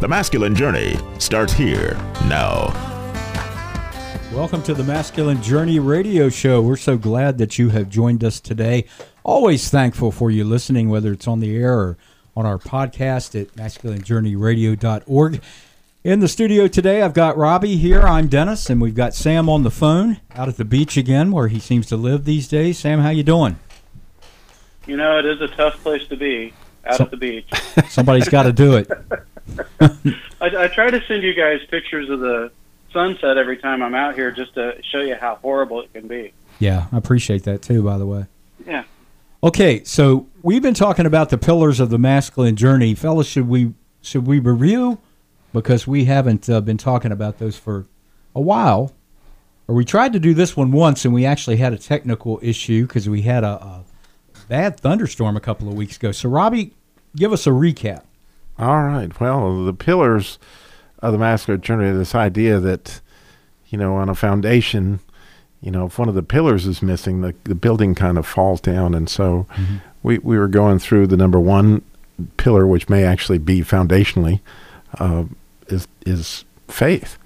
The masculine journey starts here now. Welcome to the Masculine Journey Radio Show. We're so glad that you have joined us today. Always thankful for you listening, whether it's on the air or on our podcast at masculinejourneyradio.org. In the studio today, I've got Robbie here. I'm Dennis, and we've got Sam on the phone out at the beach again, where he seems to live these days. Sam, how you doing? You know, it is a tough place to be out So- at the beach. Somebody's got to do it. I, I try to send you guys pictures of the sunset every time I'm out here, just to show you how horrible it can be. Yeah, I appreciate that too. By the way. Yeah. Okay, so we've been talking about the pillars of the masculine journey, fellas. Should we should we review because we haven't uh, been talking about those for a while, or we tried to do this one once and we actually had a technical issue because we had a, a bad thunderstorm a couple of weeks ago. So Robbie, give us a recap. All right. Well, the pillars of the masculine journey—this idea that, you know, on a foundation, you know, if one of the pillars is missing, the, the building kind of falls down. And so we, we were going through the number one pillar, which may actually be foundationally, uh, is, is faith.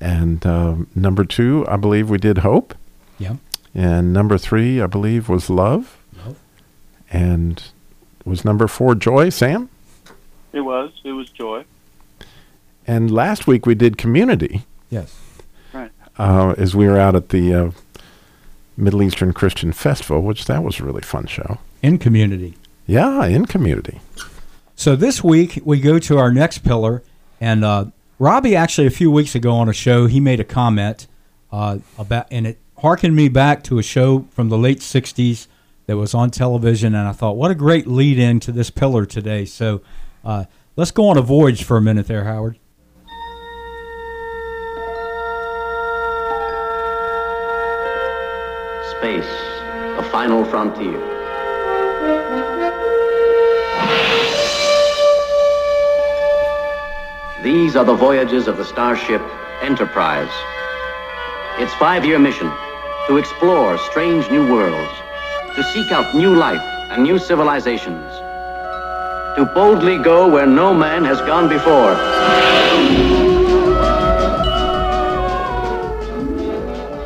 And um, number two, I believe we did hope. Yeah. And number three, I believe, was love. Love. And was number four joy, Sam? It was. It was joy. And last week we did community Yes. uh, as we were out at the uh, Middle Eastern Christian Festival, which that was a really fun show. In community. Yeah, in community. So this week we go to our next pillar, and uh, Robbie actually a few weeks ago on a show he made a comment uh, about, and it harkened me back to a show from the late '60s that was on television, and I thought, what a great lead in to this pillar today. So uh, let's go on a voyage for a minute there, Howard. Space, the final frontier. These are the voyages of the starship Enterprise. Its five year mission to explore strange new worlds, to seek out new life and new civilizations, to boldly go where no man has gone before.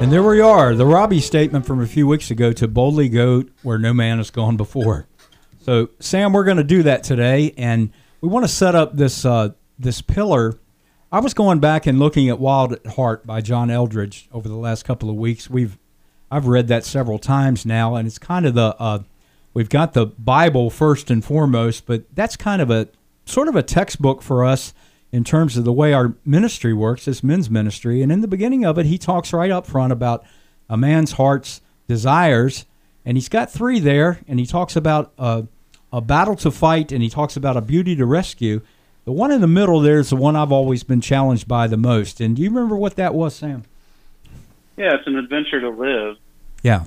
And there we are, the Robbie statement from a few weeks ago to boldly go where no man has gone before. So, Sam, we're going to do that today, and we want to set up this uh, this pillar. I was going back and looking at Wild at Heart by John Eldredge over the last couple of weeks. We've I've read that several times now, and it's kind of the uh, we've got the Bible first and foremost, but that's kind of a sort of a textbook for us in terms of the way our ministry works, this men's ministry. And in the beginning of it, he talks right up front about a man's heart's desires, and he's got three there, and he talks about uh, a battle to fight, and he talks about a beauty to rescue. The one in the middle there is the one I've always been challenged by the most. And do you remember what that was, Sam? Yeah, it's an adventure to live. Yeah.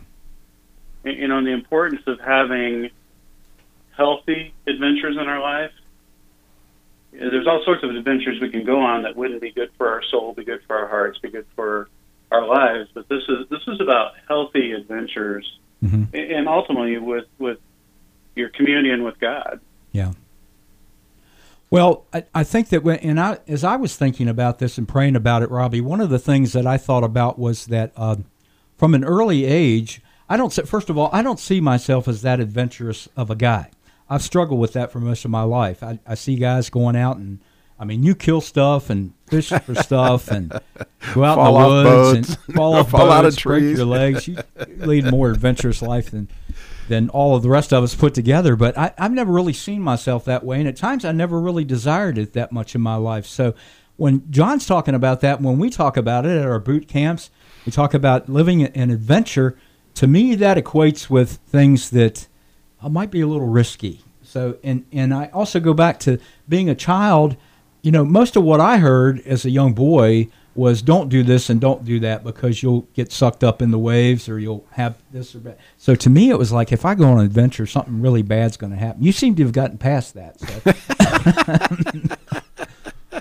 You know, and the importance of having healthy adventures in our life. There's all sorts of adventures we can go on that wouldn't be good for our soul, be good for our hearts, be good for our lives. But this is this is about healthy adventures, Mhm. and ultimately with with your communion with God. Yeah. Well, I, I think that when, and I, as I was thinking about this and praying about it, Robbie, one of the things that I thought about was that uh, from an early age, I don't. First of all, I don't see myself as that adventurous of a guy. I've struggled with that for most of my life. I, I see guys going out and, I mean, you kill stuff and fish for stuff and go out Fall in the woods boats. and fall off Fall out of boats, break trees. your legs. You lead a more adventurous life than than all of the rest of us put together. But I, I've never really seen myself that way, and at times I never really desired it that much in my life. So when John's talking about that, when we talk about it at our boot camps, we talk about living an adventure. To me, that equates with things that uh, might be a little risky. So, and and I also go back to being a child. You know, most of what I heard as a young boy was don't do this and don't do that because you'll get sucked up in the waves or you'll have this or that. So to me, it was like if I go on an adventure, something really bad's going to happen. You seem to have gotten past that. So,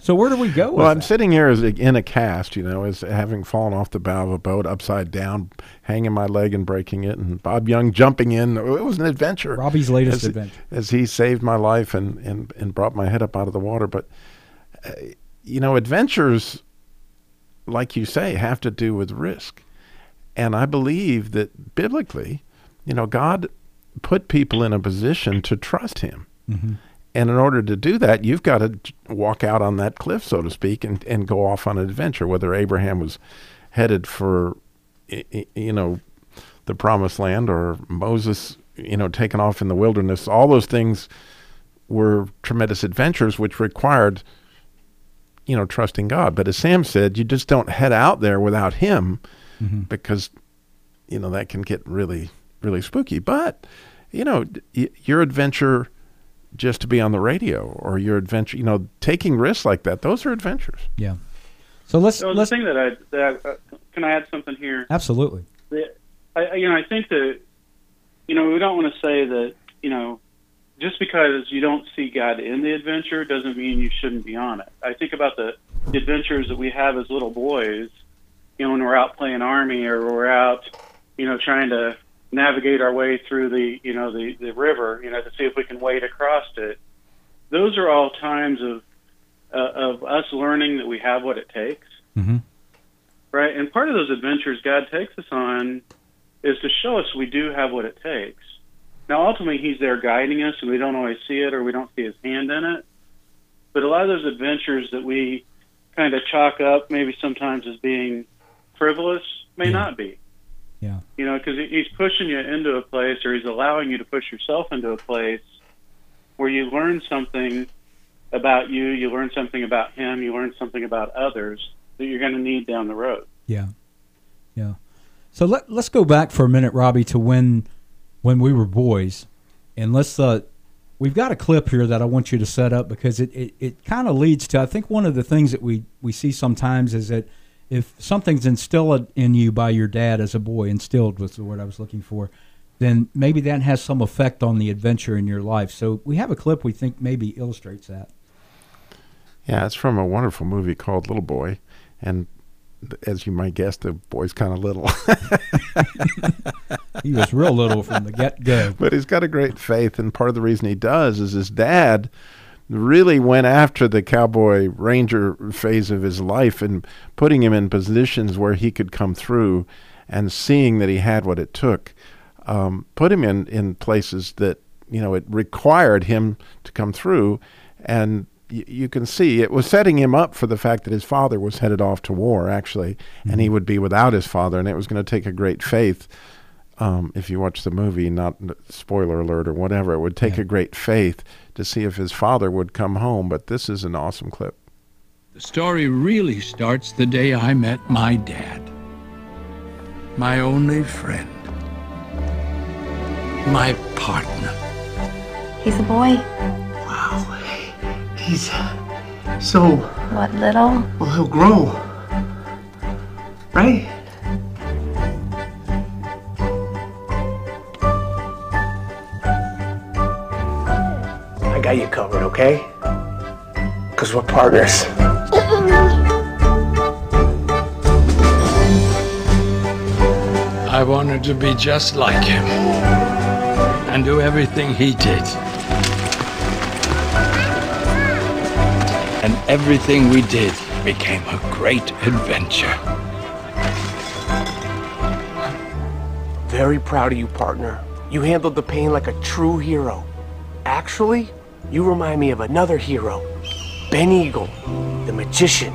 so where do we go? Well, I'm that? sitting here as a, in a cast, you know, as having fallen off the bow of a boat upside down, hanging my leg and breaking it, and Bob Young jumping in. It was an adventure. Robbie's latest as, adventure. As he saved my life and, and, and brought my head up out of the water. But, uh, you know, adventures, like you say, have to do with risk. And I believe that biblically, you know, God put people in a position to trust Him. Mm-hmm. And in order to do that, you've got to walk out on that cliff, so to speak, and, and go off on an adventure. Whether Abraham was headed for, you know, the promised land or Moses, you know, taken off in the wilderness, all those things were tremendous adventures which required, you know, trusting God. But as Sam said, you just don't head out there without Him mm-hmm. because, you know, that can get really, really spooky. But, you know, your adventure just to be on the radio or your adventure, you know, taking risks like that. Those are adventures. Yeah. So let's. So let's the thing that I, that uh, can I add something here? Absolutely. The, I, you know, I think that, you know, we don't want to say that, you know, just because you don't see God in the adventure doesn't mean you shouldn't be on it. I think about the, the adventures that we have as little boys, you know, when we're out playing army or we're out, you know, trying to navigate our way through the you know the the river you know to see if we can wade across it. Those are all times of uh, of us learning that we have what it takes. Mm-hmm. right? And part of those adventures god takes us on is to show us we do have what it takes. Now ultimately he's there guiding us and we don't always see it or we don't see his hand in it. But a lot of those adventures that we kind of chalk up maybe sometimes as being frivolous may yeah. not be yeah. You know, because he's pushing you into a place, or he's allowing you to push yourself into a place where you learn something about you, you learn something about him, you learn something about others that you're going to need down the road. Yeah. Yeah. So let let's go back for a minute, Robbie, to when when we were boys, and let's uh, we've got a clip here that I want you to set up because it, it, it kind of leads to I think one of the things that we, we see sometimes is that if something's instilled in you by your dad as a boy, instilled was the word I was looking for, then maybe that has some effect on the adventure in your life. So we have a clip we think maybe illustrates that. Yeah, it's from a wonderful movie called Little Boy, and as you might guess, the boy's kind of little. he was real little from the get go. But he's got a great faith, and part of the reason he does is his dad really went after the cowboy ranger phase of his life and putting him in positions where he could come through and seeing that he had what it took um, put him in, in places that you know it required him to come through and y- you can see it was setting him up for the fact that his father was headed off to war actually mm-hmm. and he mm-hmm. would be without his father and it was going to take a great faith um, if you watch the movie, not spoiler alert or whatever, it would take yeah. a great faith to see if his father would come home. But this is an awesome clip. The story really starts the day I met my dad, my only friend, my partner. He's a boy. Wow, he's so. What little? Well, he'll grow, right? Got you covered, okay? Because we're partners. I wanted to be just like him and do everything he did. And everything we did became a great adventure. Very proud of you, partner. You handled the pain like a true hero. Actually, you remind me of another hero, Ben Eagle, the magician.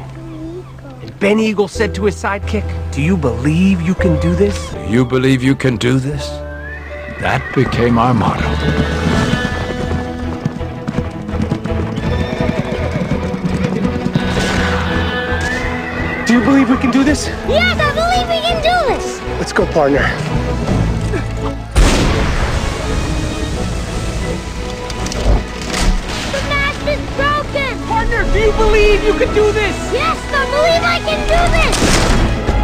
And Ben Eagle said to his sidekick, Do you believe you can do this? You believe you can do this? That became our motto. Do you believe we can do this? Yes, I believe we can do this. Let's go, partner. You believe believe you can do this! Yes, I believe I can do this!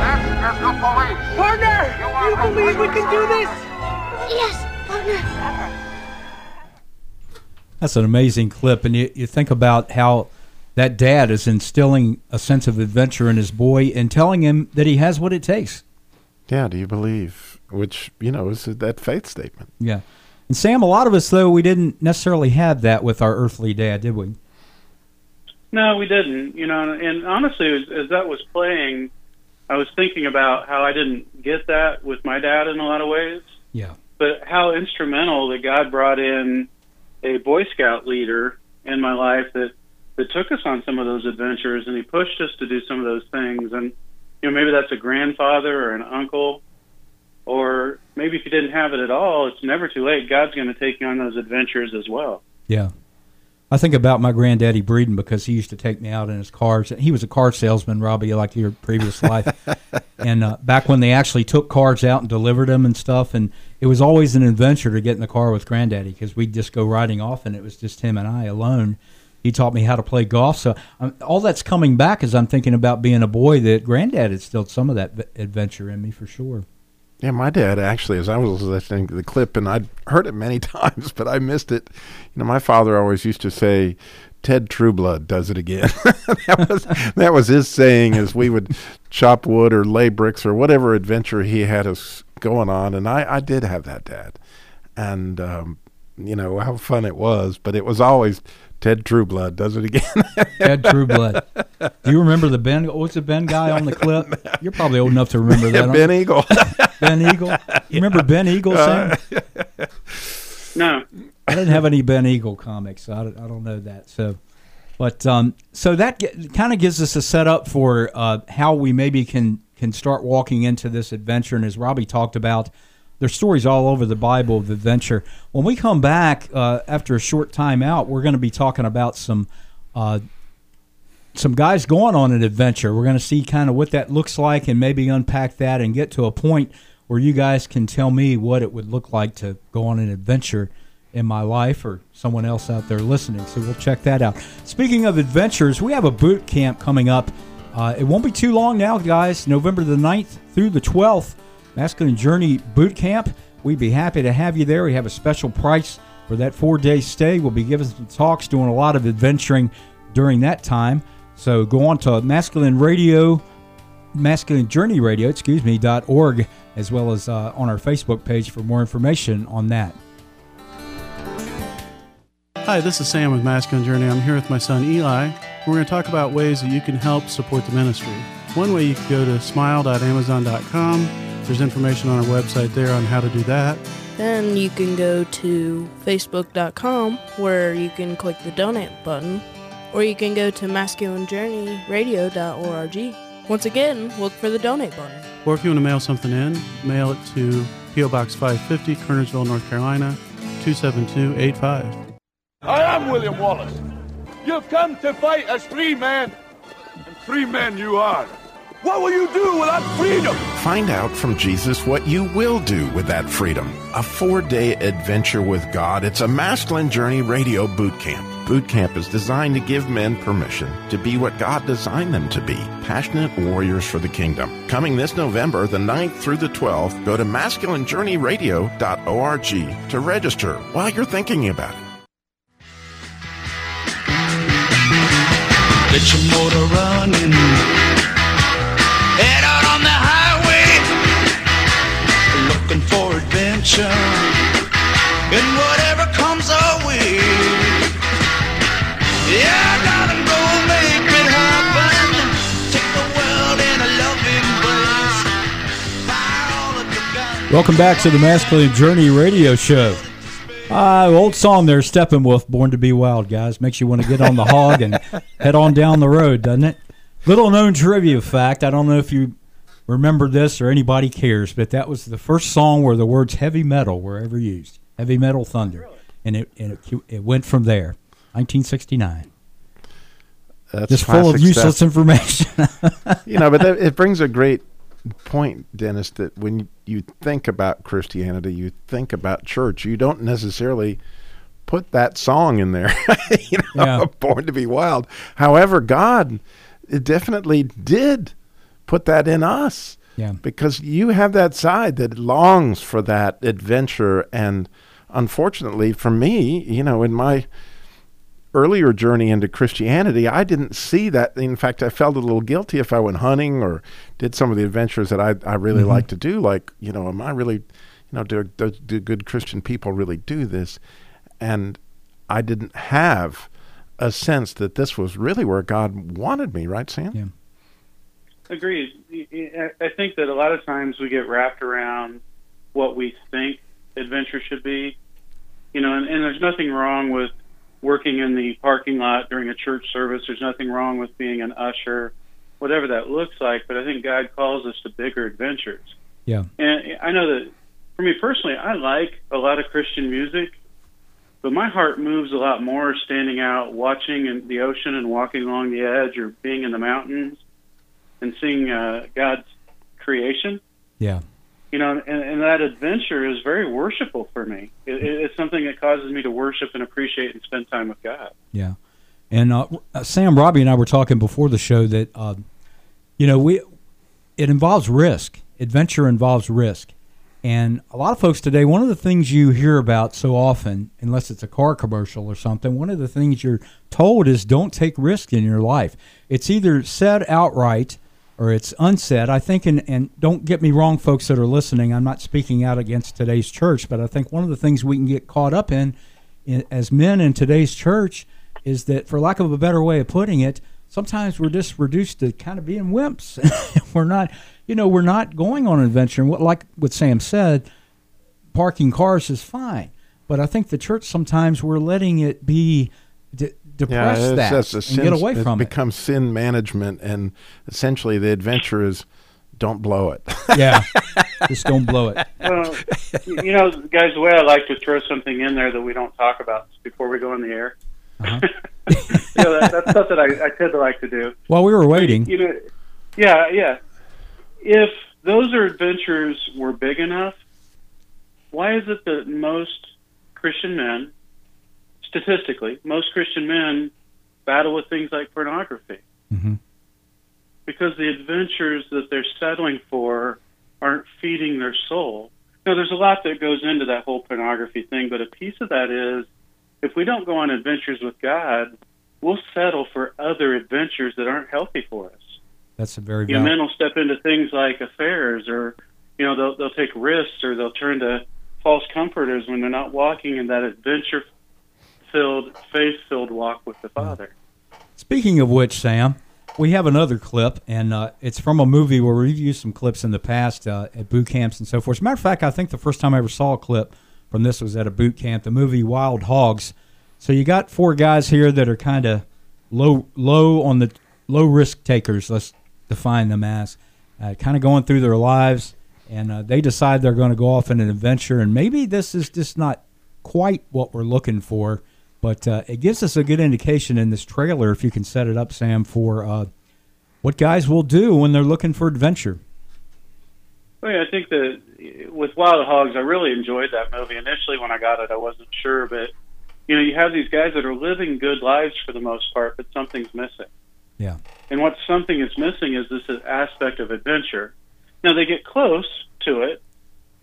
This is the police. Partner! You You believe we can do this? Yes, partner. That's an amazing clip, and you, you think about how that dad is instilling a sense of adventure in his boy and telling him that he has what it takes. Yeah, do you believe? Which, you know, is that faith statement. Yeah. And Sam, a lot of us though we didn't necessarily have that with our earthly dad, did we? No, we didn't. You know, and honestly, as, as that was playing, I was thinking about how I didn't get that with my dad in a lot of ways, Yeah. but how instrumental that God brought in a Boy Scout leader in my life that that took us on some of those adventures, and he pushed us to do some of those things. And you know, maybe that's a grandfather or an uncle, or maybe if you didn't have it at all, it's never too late. God's going to take you on those adventures as well. Yeah. I think about my granddaddy Breeden because he used to take me out in his cars. He was a car salesman, Robbie, like your previous life. and uh, back when they actually took cars out and delivered them and stuff, and it was always an adventure to get in the car with granddaddy because we'd just go riding off, and it was just him and I alone. He taught me how to play golf. So um, all that's coming back as I'm thinking about being a boy. That granddad instilled some of that v- adventure in me for sure. Yeah, my dad actually, as I was listening to the clip, and I'd heard it many times, but I missed it. You know, my father always used to say, "Ted Trueblood does it again." that was that was his saying as we would chop wood or lay bricks or whatever adventure he had us going on. And I, I did have that dad, and um, you know how fun it was. But it was always Ted Trueblood does it again. Ted Trueblood. Do you remember the Ben? What's the Ben guy on the clip? You're probably old enough to remember that. ben Eagle. Ben Eagle. You remember Ben Eagle, Sam? No, I didn't have any Ben Eagle comics, so I don't, I don't know that. So, but um, so that kind of gives us a setup for uh, how we maybe can can start walking into this adventure. And as Robbie talked about, there's stories all over the Bible of adventure. When we come back uh, after a short time out, we're going to be talking about some. Uh, some guys going on an adventure. We're going to see kind of what that looks like and maybe unpack that and get to a point where you guys can tell me what it would look like to go on an adventure in my life or someone else out there listening. So we'll check that out. Speaking of adventures, we have a boot camp coming up. Uh, it won't be too long now, guys. November the 9th through the 12th, Masculine Journey Boot Camp. We'd be happy to have you there. We have a special price for that four day stay. We'll be giving some talks, doing a lot of adventuring during that time. So go on to Masculine Radio, Masculine Journey Radio, excuse me, dot org, as well as uh, on our Facebook page for more information on that. Hi, this is Sam with Masculine Journey. I'm here with my son Eli. We're going to talk about ways that you can help support the ministry. One way you can go to smile.amazon.com. There's information on our website there on how to do that. Then you can go to facebook.com where you can click the donate button, or you can go to masculinejourneyradio.org. Once again, look for the donate button. Or if you want to mail something in, mail it to P.O. Box 550, Kernersville, North Carolina, 27285. I am William Wallace. You've come to fight as free men, and free men you are. What will you do without freedom? Find out from Jesus what you will do with that freedom. A four day adventure with God. It's a masculine journey radio boot camp. Boot camp is designed to give men permission to be what God designed them to be passionate warriors for the kingdom. Coming this November, the 9th through the 12th, go to masculinejourneyradio.org to register while you're thinking about it. Get your motor running. Head out on the highway. Looking for adventure. And whatever comes our way. Welcome back to the Masculine Journey Radio Show. Uh, old song there, Steppenwolf, Born to Be Wild, guys. Makes you want to get on the hog and head on down the road, doesn't it? Little known trivia fact I don't know if you remember this or anybody cares, but that was the first song where the words heavy metal were ever used. Heavy Metal Thunder. And it, and it, it went from there. 1969. That's Just full of useless stuff. information. you know, but that, it brings a great point, Dennis, that when you think about Christianity, you think about church. You don't necessarily put that song in there. you know, Yeah. Born to be Wild. However, God definitely did put that in us. Yeah. Because you have that side that longs for that adventure and unfortunately for me, you know, in my earlier journey into Christianity, I didn't see that. In fact, I felt a little guilty if I went hunting or did some of the adventures that I, I really Mhm. like to do. Like, you know, am I really, you know, do, do, do good Christian people really do this? And I didn't have a sense that this was really where God wanted me, right, Sam? Yeah. Agreed. I I think that a lot of times we get wrapped around what we think adventure should be. You know, and, and there's nothing wrong with working in the parking lot during a church service. There's nothing wrong with being an usher, whatever that looks like. But I think God calls us to bigger adventures. Yeah. And I know that for me personally, I like a lot of Christian music, but my heart moves a lot more standing out, watching in the ocean and walking along the edge, or being in the mountains and seeing uh, God's creation. Yeah. You know, and, and that adventure is very worshipful for me. It, it- it's something that causes me to worship and appreciate and spend time with God. Yeah, and uh, uh, Sam, Robbie, and I were talking before the show that uh, you know we it involves risk. Adventure involves risk, and a lot of folks today. One of the things you hear about so often, unless it's a car commercial or something, one of the things you're told is don't take risk in your life. It's either said outright or it's unsaid. I think, and, and don't get me wrong, folks that are listening, I'm not speaking out against today's church, but I think one of the things we can get caught up in, in as men in today's church is that, for lack of a better way of putting it, sometimes we're just reduced to kind of being wimps. we're not, you know, we're not going on an adventure. And what, like what Sam said, parking cars is fine. But I think the church sometimes we're letting it be depress it's- that that's a and sin, get away from it. becomes sin management, and essentially the adventure is don't blow it. Yeah, just don't blow it. Well, you know, guys, the way I like to throw something in there that we don't talk about before we go in the air. Uh-huh. you know, that, that's stuff that I, I tend to like to do. While we were waiting, You know, yeah, yeah. If those are adventures were big enough, why is it that most Christian men, statistically, most Christian men battle with things like pornography? Mhm. Because the adventures that they're settling for aren't feeding their soul. Now, there's a lot that goes into that whole pornography thing, but a piece of that is if we don't go on adventures with God, we'll settle for other adventures that aren't healthy for us. that's a very You know, men will step into things like affairs, or you know, they'll they'll take risks, or they'll turn to false comforters when they're not walking in that adventure-filled, faith-filled walk with the Father. Speaking of which, Sam, we have another clip, and uh, it's from a movie where we've used some clips in the past uh, at boot camps and so forth. As a matter of fact, I think the first time I ever saw a clip from this was at a boot camp, the movie Wild Hogs. So you got four guys here that are kind of low, low on the low risk takers. Let's define them as uh, kind of going through their lives, and uh, they decide they're going to go off in an adventure. And maybe this is just not quite what we're looking for, but uh, it gives us a good indication in this trailer, if you can set it up, Sam, for uh, what guys will do when they're looking for adventure. Well, yeah, I think that with Wild Hogs, I really enjoyed that movie. Initially, when I got it, I wasn't sure, but you know, you have these guys that are living good lives for the most part, but something's missing. Yeah. And what something is missing is this aspect of adventure. Now they get close to it,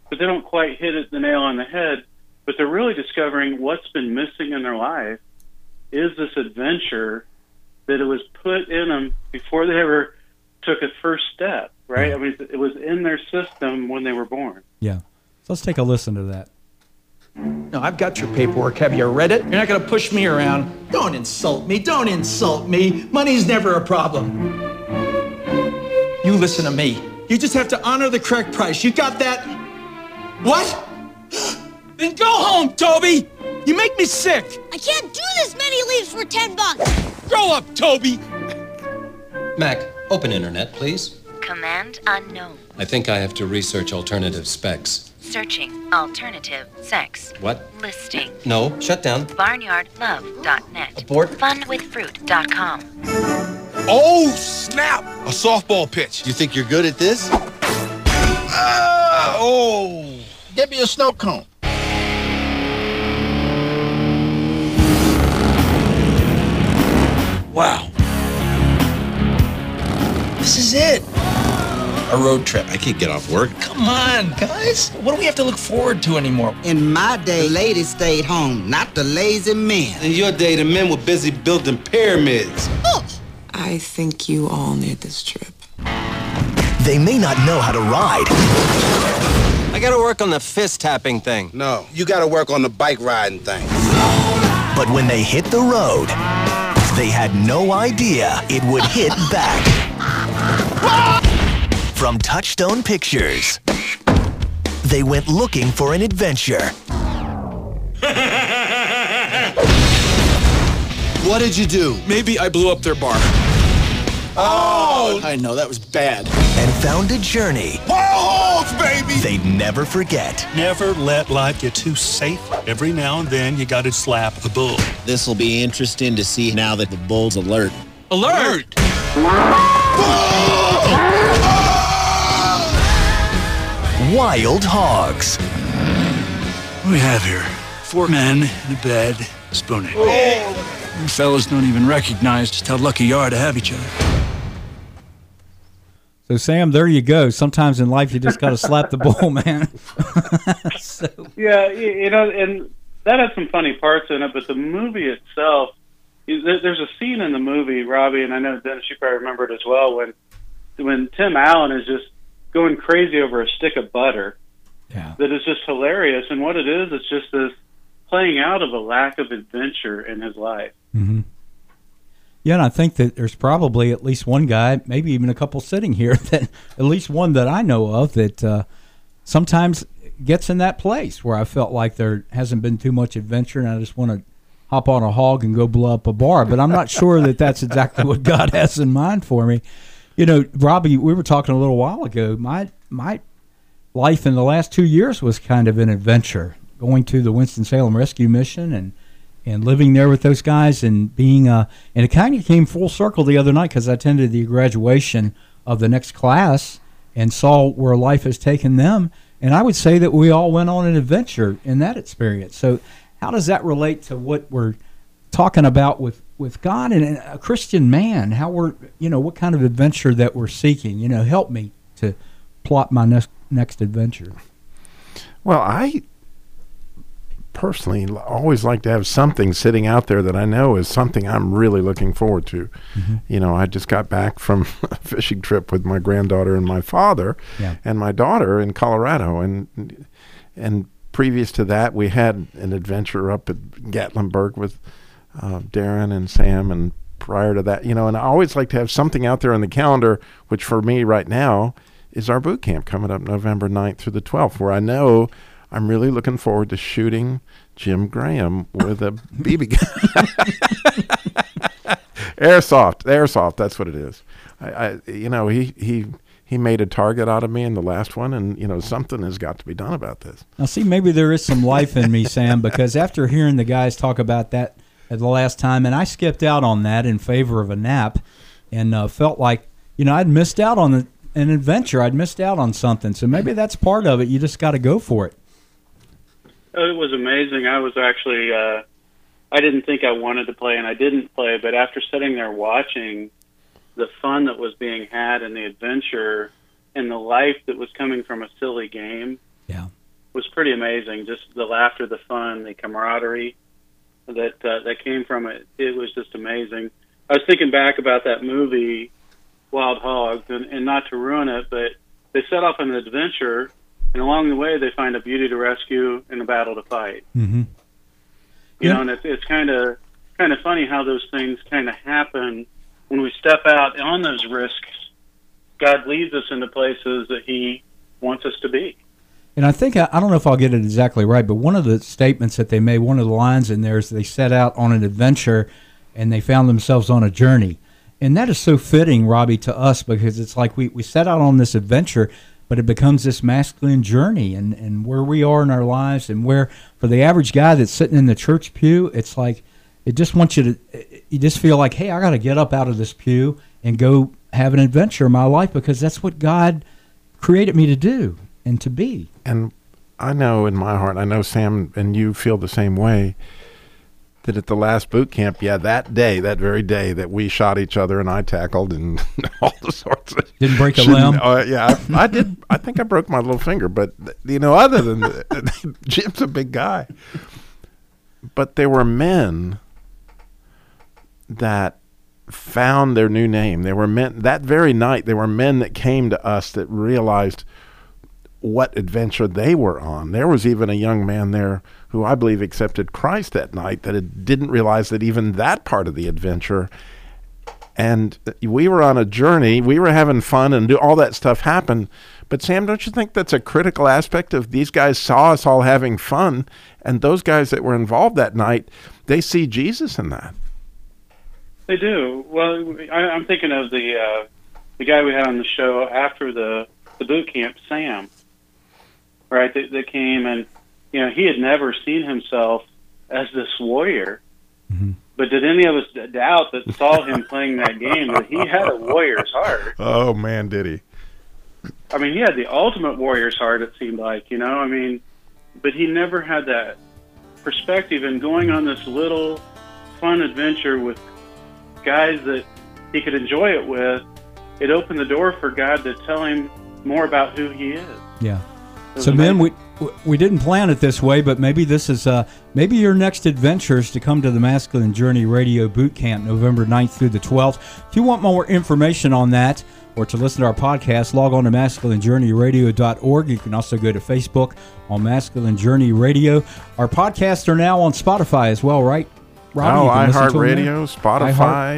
but they don't quite hit it the nail on the head. But they're really discovering what's been missing in their life is this adventure that it was put in them before they ever took a first step. Right? I mean, it was in their system when they were born. Yeah. So let's take a listen to that. No, I've got your paperwork. Have you read it? You're not going to push me around. Don't insult me. Don't insult me. Money's never a problem. You listen to me. You just have to honor the correct price. You got that? What? Then go home, Toby. You make me sick. I can't do this many leaves for 10 bucks. Grow up, Toby. Mac, open internet, please. Command unknown. I think I have to research alternative specs. Searching alternative sex. What? Listing. No, shut down. Barnyardlove.net. Abort. Funwithfruit.com. Oh, snap! A softball pitch. You think you're good at this? Ah, oh. Get me a snow cone. Wow. This is it. A road trip. I can't get off work. Come on, guys. What do we have to look forward to anymore? In my day, the ladies stayed home, not the lazy men. In your day, the men were busy building pyramids. I think you all need this trip. They may not know how to ride, I gotta work on the fist tapping thing. No, you gotta work on the bike riding thing. but when they hit the road, they had no idea it would hit back. From Touchstone Pictures, they went looking for an adventure. What did you do? Maybe I blew up their bar. Oh! I know, that was bad. and found a journey Balls, baby! they'd never forget. Never let life get too safe. Every now and then you gotta slap a bull. This will be interesting to see now that the bull's alert. Alert! Wild Hogs. What we have here? Four men in a bed, spooning. You oh! fellas don't even recognize just how lucky you are to have each other. So Sam, there you go. Sometimes in life you just got to slap the bull, man. so, Yeah, you know, and that had some funny parts in it, but the movie itself, there's a scene in the movie, Robbie, and I know Dennis, you probably remember it as well, when when Tim Allen is just going crazy over a stick of butter. Yeah. That is just hilarious, and what it is, it's just this playing out of a lack of adventure in his life. hmm Yeah, and I think that there's probably at least one guy, maybe even a couple sitting here, that at least one that I know of that uh, sometimes gets in that place where I felt like there hasn't been too much adventure, and I just want to hop on a hog and go blow up a bar. But I'm not sure that that's exactly what God has in mind for me. You know, Robbie, we were talking a little while ago. My my life in the last two years was kind of an adventure, going to the Winston Salem Rescue Mission and and living there with those guys and being uh and it kind of came full circle the other night because I attended the graduation of the next class and saw where life has taken them and I would say that we all went on an adventure in that experience. So how does that relate to what we're talking about with with God and a Christian man? How we're you know what kind of adventure that we're seeking? You know, help me to plot my next next adventure. Well, I personally always like to have something sitting out there that I know is something I'm really looking forward to. Mm-hmm. You know, I just got back from a fishing trip with my granddaughter and my father Yeah. and my daughter in Colorado and and previous to that we had an adventure up at Gatlinburg with uh, Darren and Sam and prior to that, you know, and I always like to have something out there on the calendar which for me right now is our boot camp coming up November 9th through the 12th where I know I'm really looking forward to shooting Jim Graham with a BB gun. airsoft, airsoft. That's what it is. I, I, you know, he he he made a target out of me in the last one, and you know, something has got to be done about this. Now, see, maybe there is some life in me, Sam, because after hearing the guys talk about that at the last time, and I skipped out on that in favor of a nap, and uh, felt like you know I'd missed out on a, an adventure. I'd missed out on something. So maybe that's part of it. You just got to go for it. It was amazing. I was actually, uh, I didn't think I wanted to play, and I didn't play. But after sitting there watching the fun that was being had and the adventure and the life that was coming from a silly game, Yeah. was pretty amazing. Just the laughter, the fun, the camaraderie that uh, that came from it. It was just amazing. I was thinking back about that movie, Wild Hogs, and, and not to ruin it, but they set off on an adventure, and along the way they find a beauty to rescue and a battle to fight. Mm-hmm. You Yeah. know, and it's it's kind of kind of funny how those things kind of happen when we step out on those risks. God leads us into places that He wants us to be. And I think I, I don't know if I'll get it exactly right, but one of the statements that they made, one of the lines in there is they set out on an adventure and they found themselves on a journey. And that is so fitting, Robbie, to us because it's like we, we set out on this adventure, but it becomes this masculine journey and, and where we are in our lives and where for the average guy that's sitting in the church pew, it's like it just wants you to you just feel like, hey, I gotta get up out of this pew and go have an adventure in my life because that's what God created me to do and to be. And I know in my heart, I know Sam and you feel the same way. That at the last boot camp, yeah, that day, that very day that we shot each other and I tackled and all the sorts of Didn't break a limb? Uh, yeah, I, I did. I think I broke my little finger, but you know, other than that, Jim's a big guy. But there were men that found their new name. There were men that very night. There were men that came to us that realized what adventure they were on. There was even a young man there who I believe accepted Christ that night that didn't realize that even that part of the adventure. And we were on a journey. We were having fun and do all that stuff happened. But Sam, don't you think that's a critical aspect of these guys saw us all having fun, and those guys that were involved that night, they see Jesus in that. They do. Well, I, I'm thinking of the uh, the guy we had on the show after the the boot camp, Sam. Right, that, that came and you know he had never seen himself as this warrior. Mm-hmm. But did any of us doubt that saw him playing that game that he had a warrior's heart? Oh man, did he? I mean, he had the ultimate warrior's heart. It seemed like, you know. I mean, but he never had that perspective. And going on this little fun adventure with guys that he could enjoy it with, it opened the door for God to tell him more about who he is. Yeah. So, men, we we didn't plan it this way, but maybe this is uh, maybe your next adventure is to come to the Masculine Journey Radio Boot Camp, November 9th through the 12th. If you want more information on that or to listen to our podcast, log on to masculinejourneyradio.org. You can also go to Facebook on Masculine Journey Radio. Our podcasts are now on Spotify as well, right? Robbie, Oh, you can listen to 'em iHeartRadio. Spotify.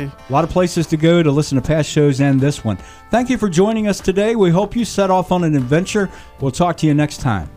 iHeart. A lot of places to go to listen to past shows and this one. Thank you for joining us today. We hope you set off on an adventure. We'll talk to you next time.